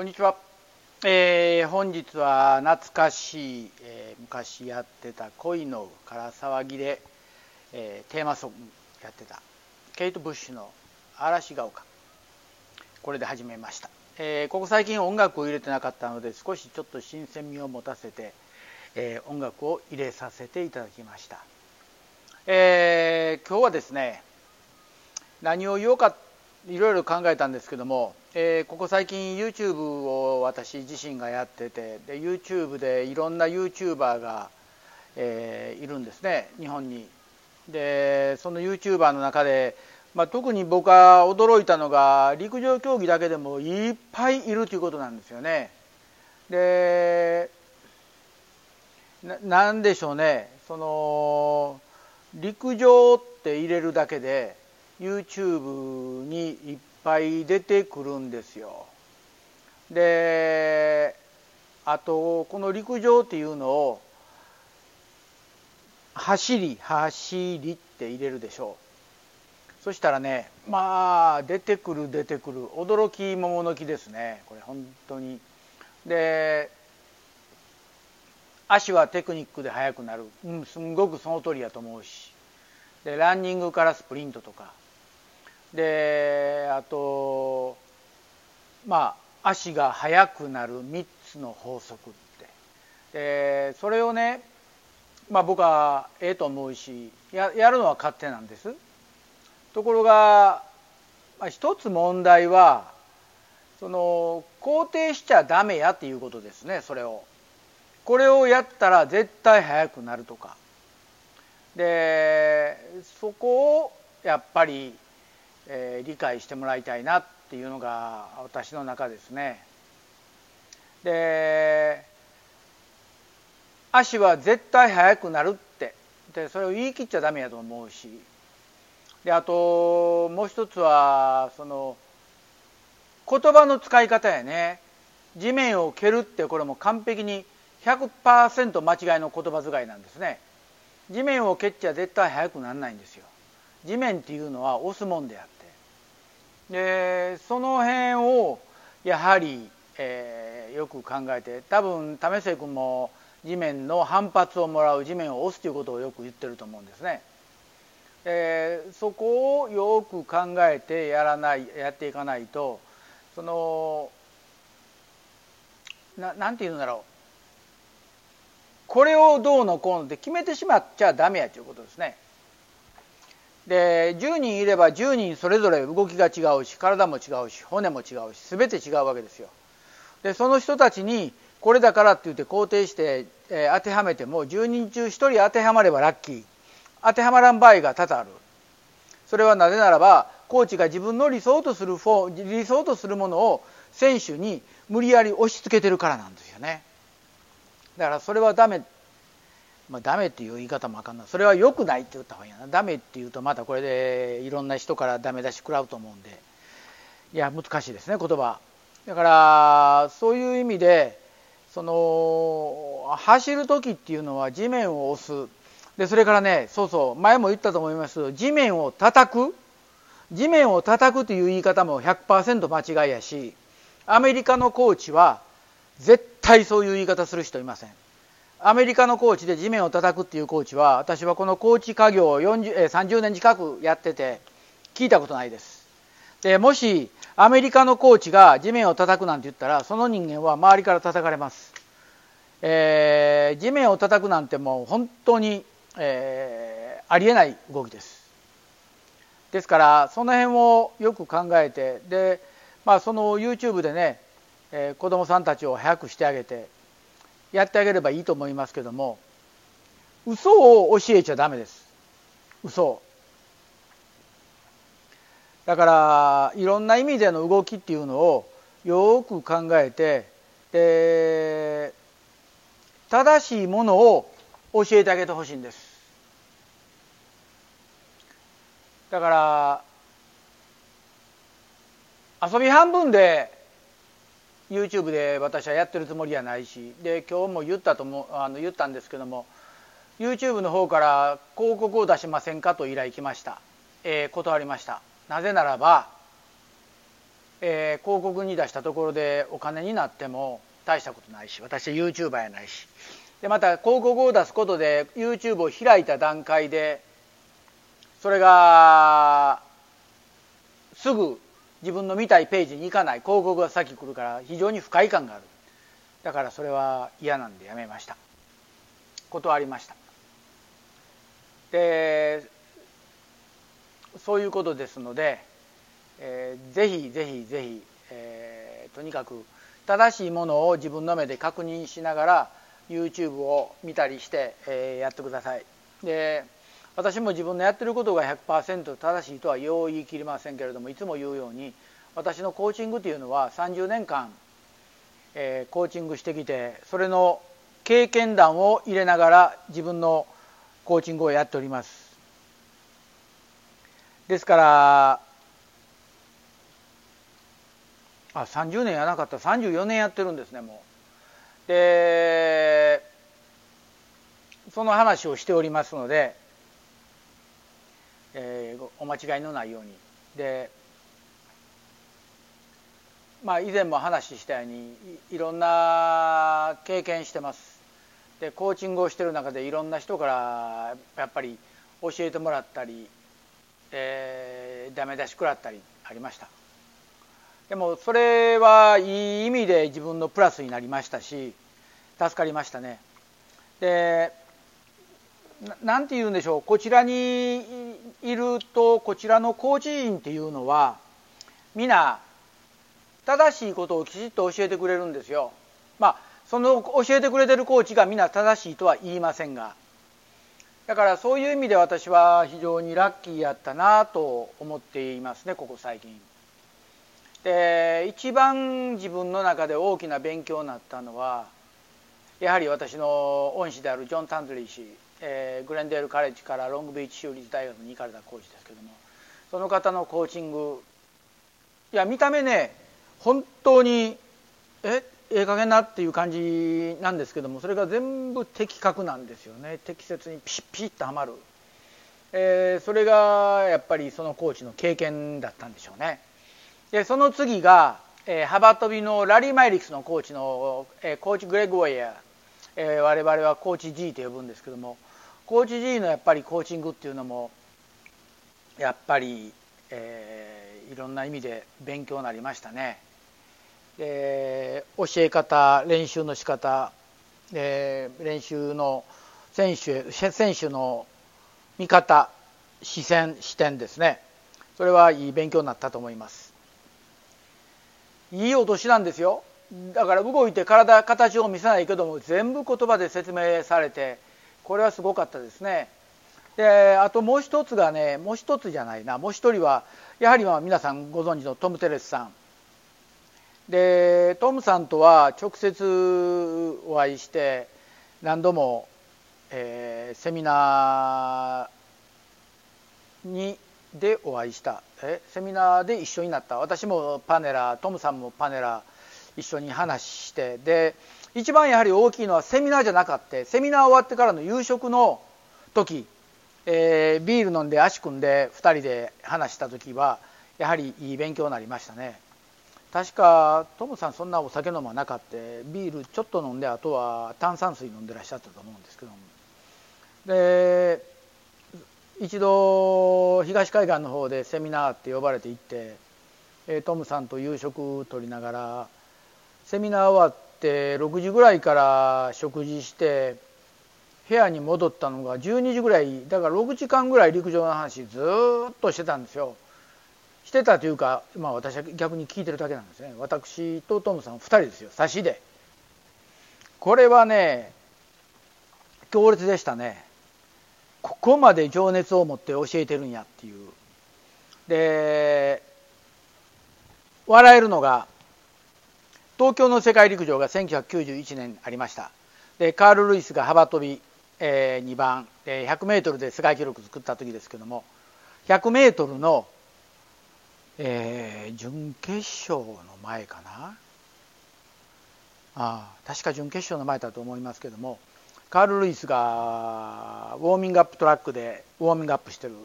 こんにちは、えー、本日は懐かしい、えー、昔やってた恋のから騒ぎで、えー、テーマソングやってたケイト・ブッシュの嵐が丘。これで始めました、えー、ここ最近音楽を入れてなかったので少しちょっと新鮮味を持たせて、えー、音楽を入れさせていただきました、えー、今日はですね何を言おうかいろいろ考えたんですけども、えー、ここ最近 YouTube を私自身がやっててで YouTube でいろんな YouTuber が、えー、いるんですね日本に。でその YouTuber の中で、まあ、特に僕が驚いたのが陸上競技だけでもいっぱいいるということなんですよね。でなんでしょうねその陸上って入れるだけで YouTube にいっぱい出てくるんですよ。であとこの陸上っていうのを走り走りって入れるでしょう。そしたらねまあ出てくる出てくる。驚き桃の木ですね。これ本当に。で足はテクニックで速くなる、うん、すんごくその通りやと思うし。でランニングからスプリントとか。であとまあ足が速くなる3つの法則って。でそれをねまあ僕はええと思うしややるのは勝手なんです。ところが、まあ、一つ問題はその肯定しちゃダメやっていうことですねそれを。これをやったら絶対速くなるとか。でそこをやっぱりえー、理解してもらいたいなっていうのが私の中ですね。で足は絶対速くなるって。でそれを言い切っちゃダメやと思うし。であともう一つはその言葉の使い方やね。地面を蹴るってこれも完璧に100%間違いの言葉遣いなんですね。地面を蹴っちゃ絶対速くならないんですよ。地面っていうのは押すもんであって。でその辺をやはり、えー、よく考えて多分為末君も地面の反発をもらう地面を押すということをよく言ってると思うんですね。えー、そこをよく考えてやらないやっていかないとそのななんて言うんだろうこれをどうのこうのって決めてしまっちゃダメやということですね。で10人いれば10人それぞれ動きが違うし体も違うし骨も違うし全て違うわけですよ。でその人たちにこれだからって言って肯定して、えー、当てはめても10人中1人当てはまればラッキー。当てはまらん場合が多々ある。それはなぜならばコーチが自分の理想とするフォ理想とするものを選手に無理やり押し付けてるからなんですよね。だからそれはダメ。まあ、ダメっていう言い方もあかんな。それは良くないって言った方がいいな。ダメって言うとまたこれでいろんな人からダメ出し食らうと思うんで。いや難しいですね言葉。だからそういう意味でその走る時っていうのは地面を押す。でそれからねそうそう前も言ったと思いますけど地面を叩く。地面を叩くという言い方も100%間違いやしアメリカのコーチは絶対そういう言い方する人いません。アメリカのコーチで地面を叩くっていうコーチは私はこのコーチ家業を40え30年近くやってて聞いたことないです。でもしアメリカのコーチが地面を叩くなんて言ったらその人間は周りから叩かれます、えー、地面を叩くなんてもう本当に、えー、ありえない動きです。ですからその辺をよく考えてで、まあ、その YouTube でね、えー、子どもさんたちを早くしてあげてやってあげればいいと思いますけども嘘を教えちゃダメです。嘘。だからいろんな意味での動きっていうのをよく考えてで正しいものを教えてあげてほしいんです。だから遊び半分で YouTube で私はやってるつもりはないしで今日も言ったともあの言ったんですけども YouTube の方から広告を出しませんかと依頼来ました、えー、断りました。なぜならばえー、広告に出したところでお金になっても大したことないし私は YouTuber やないし。でまた広告を出すことで YouTube を開いた段階でそれがすぐ自分の見たいページに行かない。広告が先来るから非常に不快感がある。だからそれは嫌なんでやめました。断りました。でそういうことですので、えー、ぜひぜひぜひ、えー、とにかく正しいものを自分の目で確認しながら YouTube を見たりして、えー、やってください。で私も自分のやってることが100%正しいとはよう言い切りませんけれどもいつも言うように私のコーチングというのは30年間、えー、コーチングしてきてそれの経験談を入れながら自分のコーチングをやっております。ですからあ30年やなかった。34年やってるんですねもう。でその話をしておりますので、間違いのないように。でまあ以前も話したようにいろんな経験してます。でコーチングをしてる中でいろんな人からやっぱり教えてもらったり、え、ダメ出し食らったりありました。でもそれはいい意味で自分のプラスになりましたし助かりましたね。で何て言うんでしょう？こちらにいるとこちらのコーチ陣っていうのは皆正しいことをきちっと教えてくれるんですよ。まあその教えてくれてるコーチが皆正しいとは言いませんがだからそういう意味で私は非常にラッキーやったなと思っていますねここ最近。で一番自分の中で大きな勉強になったのはやはり私の恩師であるジョン・タンズリー氏えー、グレンデールカレッジからロングビーチ州立大学に行かれたコーチですけどもその方のコーチングいや見た目ね本当にえええ加減なっていう感じなんですけどもそれが全部的確なんですよね。適切にピシッピシッとはまる、えー、それがやっぱりそのコーチの経験だったんでしょうね。でその次が、えー、幅跳びのラリー・マイリクスのコーチの、えー、コーチグレッグ・ウェイヤー、えー、我々はコーチ G と呼ぶんですけどもコーチ G のやっぱりコーチングっていうのもやっぱり、えー、いろんな意味で勉強になりましたね。で教え方練習の仕方で練習の選手選手の見方視線視点ですね。それはいい勉強になったと思います。いいお年なんですよ。だから動いて体形を見せないけども全部言葉で説明されてこれはすごかったですね。であともう一つがねもう一つじゃないな。もう一人はやはりまあ皆さんご存知のトム・テレスさん。でトムさんとは直接お会いして何度も、えー、セミナーにでお会いした。えセミナーで一緒になった。私もパネラートムさんもパネラー一緒に話して。で一番やはり大きいのはセミナーじゃなかった。セミナー終わってからの夕食の時、えー、ビール飲んで足組んで2人で話した時はやはりいい勉強になりましたね。確かトムさんそんなお酒飲まなかった。ビールちょっと飲んであとは炭酸水飲んでらっしゃったと思うんですけども。で一度東海岸の方でセミナーって呼ばれて行ってトムさんと夕食取りながらセミナー終わってって6時ぐらいから食事して部屋に戻ったのが12時ぐらいだから6時間ぐらい陸上の話ずっとしてたんですよ。してたというか、まあ、私は逆に聞いてるだけなんですね。私とトムさん2人ですよ。差しで。これはね強烈でしたね。ここまで情熱を持って教えてるんやっていう。で笑えるのが東京の世界陸上が1991年ありました。でカール・ルイスが幅跳び、えー、2番、えー、100m で世界記録作った時ですけども 100m の、えー、準決勝の前かな？あ確か準決勝の前だと思いますけどもカール・ルイスがウォーミングアップトラックでウォーミングアップしてる。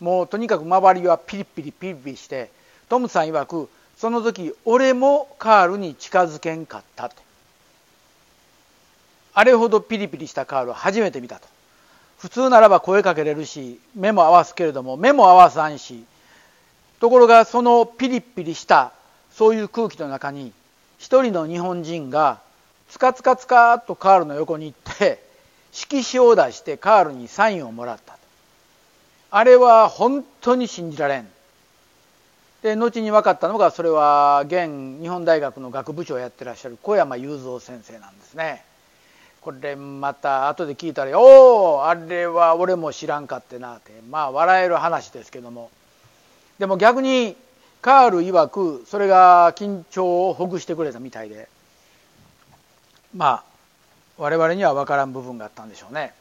もうとにかく周りはピリピリピリピリしてトムさん曰くその時俺もカールに近づけんかったってあれほどピリピリしたカールを初めて見たと。普通ならば声かけれるし目も合わすけれども目も合わさんしところがそのピリピリしたそういう空気の中に一人の日本人がつかつかつかっとカールの横に行って色紙を出してカールにサインをもらったあれは本当に信じられん。で後に分かったのがそれは現日本大学の学部長をやってらっしゃる小山雄三先生なんですね。これまた後で聞いたら「おおあれは俺も知らんかってな」ってまあ笑える話ですけども。でも逆にカール曰くそれが緊張をほぐしてくれたみたいで。まあ我々には分からん部分があったんでしょうね。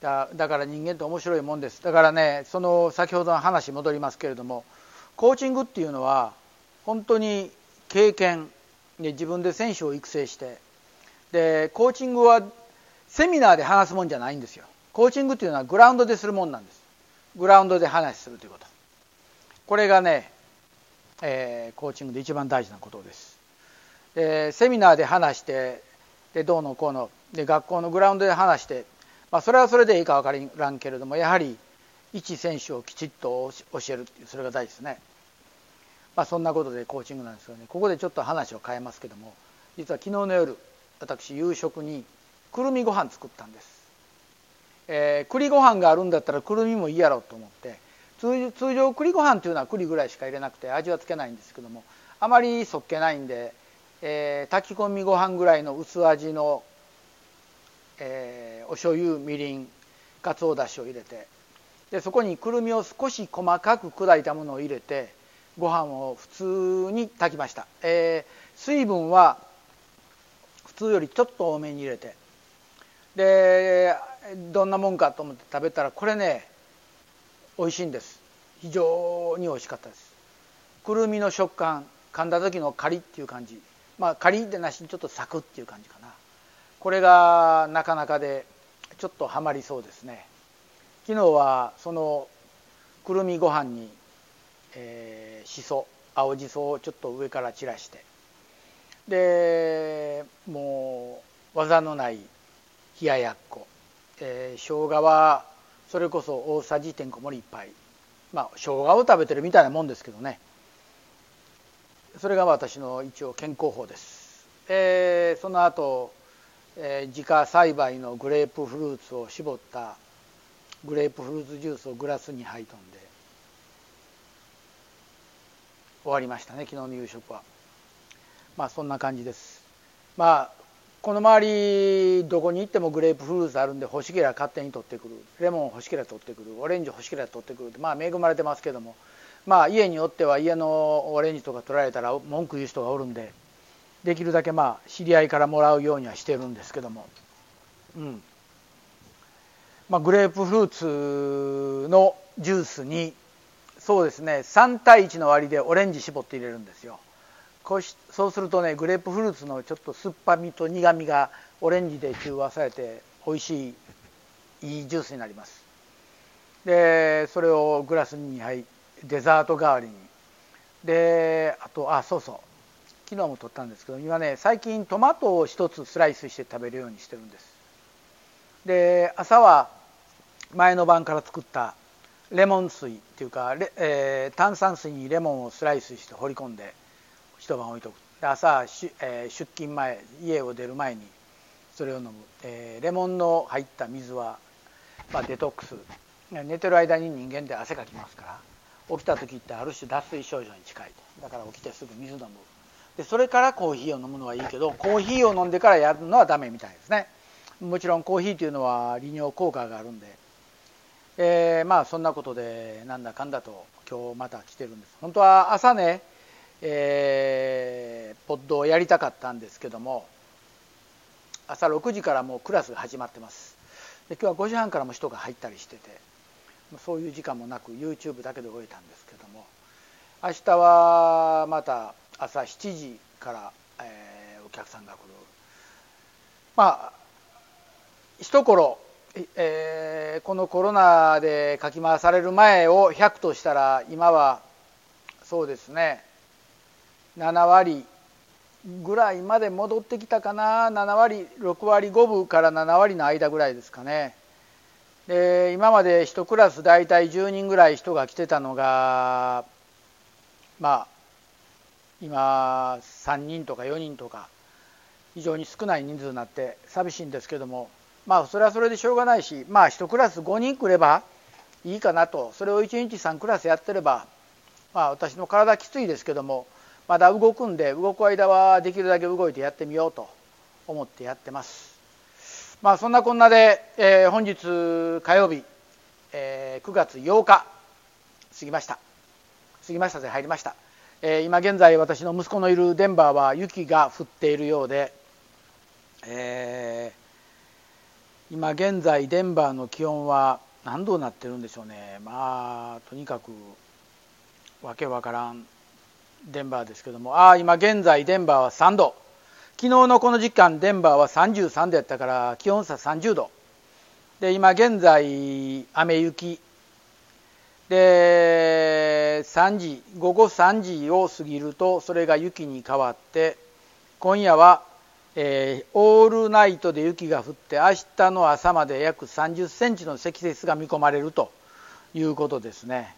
だだから人間って面白いもんです。だからねその先ほどの話戻りますけれどもコーチングっていうのは本当に経験で自分で選手を育成してでコーチングはセミナーで話すもんじゃないんですよ。コーチングっていうのはグラウンドでするもんなんです。グラウンドで話するということ。これがね、えー、コーチングで一番大事なことです。でセミナーで話してでどうのこうの。で学校のグラウンドで話して、まあ、それはそれでいいか分からんけれどもやはり一選手をきちっと教えるっていうそれが大事ですね、まあ、そんなことでコーチングなんですけどね。ここでちょっと話を変えますけども実は昨日の夜私夕食にくるみご飯作ったんです、えー、栗ご飯があるんだったらくるみもいいやろと思って通常栗ご飯というのは栗ぐらいしか入れなくて味はつけないんですけどもあまりそっけないんで、えー、炊き込みご飯ぐらいの薄味の、えー、お醤油みりんかつおだしを入れてでそこにくるみを少し細かく砕いたものを入れてご飯を普通に炊きました、えー、水分は普通よりちょっと多めに入れて。でどんなもんかと思って食べたらこれね美味しいんです。非常に美味しかったです。くるみの食感噛んだ時のカリっていう感じ。まあカリでなしにちょっとサクっていう感じかな。これがなかなかでちょっとハマりそうですね。昨日はそのくるみご飯に、えー、しそ青じそをちょっと上から散らしてでもう技のない冷ややっこ、えー、生姜はそれこそ大さじてんこ盛り1杯まあ生姜を食べてるみたいなもんですけどね。それが私の一応健康法です、えー、その後、えー、自家栽培のグレープフルーツを絞ったグレープフルーツジュースをグラスに入とんで。終わりましたね昨日の夕食は。まあそんな感じです。まあこの周りどこに行ってもグレープフルーツあるんで欲しければ勝手に取ってくる。レモン欲しければ取ってくる。オレンジ欲しければ取ってくるってまあ恵まれてますけども。まあ家によっては家のオレンジとか取られたら文句言う人がおるんで。できるだけまあ知り合いからもらうようにはしてるんですけども。うん。まあグレープフルーツのジュースにそうですね3対1の割でオレンジ絞って入れるんですよ。こうしそうするとねグレープフルーツのちょっと酸っぱみと苦みがオレンジで中和されて美味しいいいジュースになります。でそれをグラスに入デザート代わりに。であとあそうそう。昨日も取ったんですけど今ね最近トマトを1つスライスして食べるようにしてるんです。で朝は前の晩から作ったレモン水っていうか、えー、炭酸水にレモンをスライスして放り込んで一晩置いとく。で朝、えー、出勤前家を出る前にそれを飲む、えー、レモンの入った水は、まあ、デトックス。寝てる間に人間って汗かきますから起きた時ってある種脱水症状に近い。だから起きてすぐ水飲む。でそれからコーヒーを飲むのはいいけどコーヒーを飲んでからやるのはダメみたいですね。もちろんコーヒーというのは利尿効果があるんで、えー、まあそんなことでなんだかんだと今日また来てるんです。本当は朝ねえー、ポッドをやりたかったんですけども朝6時からもうクラスが始まってます。で今日は5時半からも人が入ったりしててそういう時間もなく YouTube だけで終えたんですけども明日はまた朝7時から、えー、お客さんが来る。まあ一頃、えー、このコロナでかき回される前を100としたら今はそうですね。7割ぐらいまで戻ってきたかな。7割6割5分から7割の間ぐらいですかね。で今まで1クラス大体10人ぐらい人が来てたのがまあ今3人とか4人とか非常に少ない人数になって寂しいんですけども。まあそれはそれでしょうがないしまあ1クラス5人来ればいいかなと。それを1日3クラスやってればまあ私の体きついですけどもまだ動くんで動く間はできるだけ動いてやってみようと思ってやってます。まあそんなこんなで、えー、本日火曜日、えー、9月8日過ぎました。過ぎましたで入りました、えー、今現在私の息子のいるデンバーは雪が降っているようで、えー、今現在デンバーの気温は何度なってるんでしょうね。まあとにかくわけわからんデンバーですけども。ああ今現在デンバーは3度。昨日のこの時間デンバーは33度やったから気温差30度。で今現在雨雪。で3時午後3時を過ぎるとそれが雪に変わって今夜は、えー、オールナイトで雪が降って明日の朝まで約30センチの積雪が見込まれるということですね。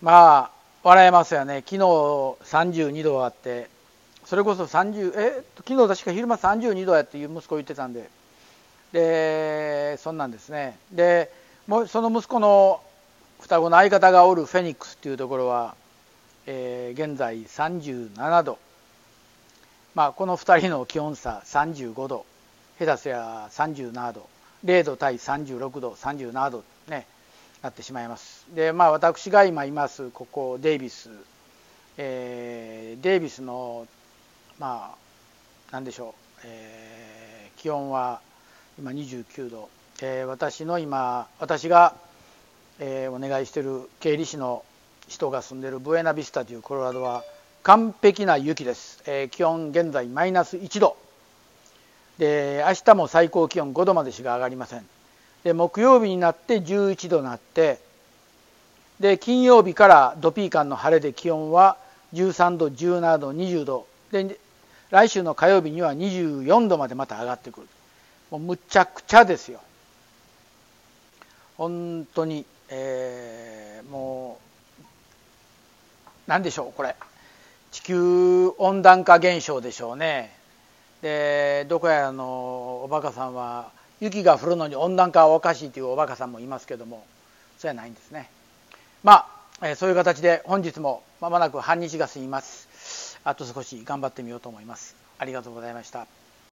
まあ笑えますよね。昨日32度あってそれこそ30え昨日確か昼間32度やっていう息子言ってたんで。でそんなんですね。でもうその息子の双子の相方がおるフェニックスっていうところは、えー、現在37度。まあこの2人の気温差35度。下手すや37度。0度対36度37度ねなってしまいます。でまあ私が今いますここデイビス、えー、デイビスのまあ何でしょう、えー、気温は今29度、えー、私の今私が、えー、お願いしている経理士の人が住んでいるブエナビスタというコロラドは完璧な雪です、えー、気温現在マイナス1度。で明日も最高気温5度までしか上がりません。で木曜日になって11度になってで金曜日からドピーカンの晴れで気温は13度17度20度。で来週の火曜日には24度までまた上がってくる。もうむちゃくちゃですよ。本当に、えー、もう何でしょうこれ。地球温暖化現象でしょうね。でどこやのおバカさんは雪が降るのに温暖化はおかしいというおバカさんもいますけども。それはないんですね。まあ、え、そういう形で本日もまもなく半日が過ぎます。あと少し頑張ってみようと思います。ありがとうございました。